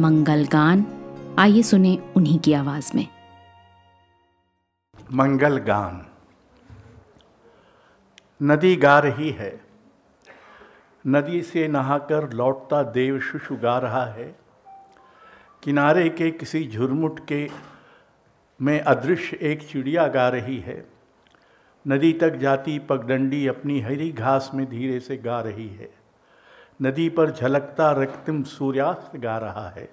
मंगल गान आइए सुने उन्हीं की आवाज़ में। मंगल गान नदी गा रही है। नदी से नहाकर लौटता देव शुशु गा रहा है। किनारे के किसी झुरमुट के में अदृश्य एक चिड़िया गा रही है। नदी तक जाती पगडंडी अपनी हरी घास में धीरे से गा रही है। नदी पर झलकता रक्तिम सूर्यास्त गा रहा है।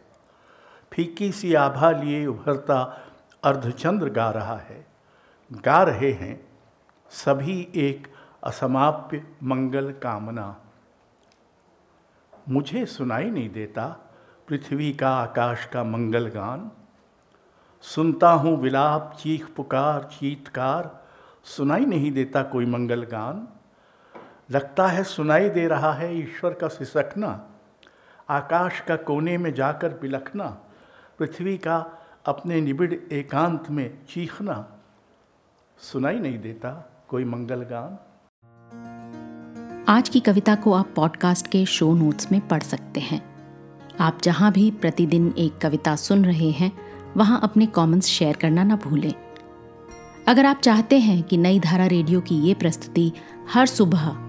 फीकी सी आभा लिए उभरता अर्धचंद्र गा रहा है। गा रहे हैं सभी एक असमाप्य मंगल कामना। मुझे सुनाई नहीं देता पृथ्वी का आकाश का मंगल गान। सुनता हूँ विलाप, चीख पुकार, चीतकार। सुनाई नहीं देता कोई मंगल गान। लगता है सुनाई दे रहा है ईश्वर का सिसकना, आकाश का कोने में जाकर बिलखना, पृथ्वी का अपने निबिड़ एकांत में चीखना। सुनाई नहीं देता कोई मंगल गान। आज की कविता को आप पॉडकास्ट के शो नोट्स में पढ़ सकते हैं। आप जहाँ भी प्रतिदिन एक कविता सुन रहे हैं, वहाँ अपने कमेंट्स शेयर करना ना भूलें। अगर आप चाहते हैं कि नई धारा रेडियो की ये प्रस्तुति हर सुबह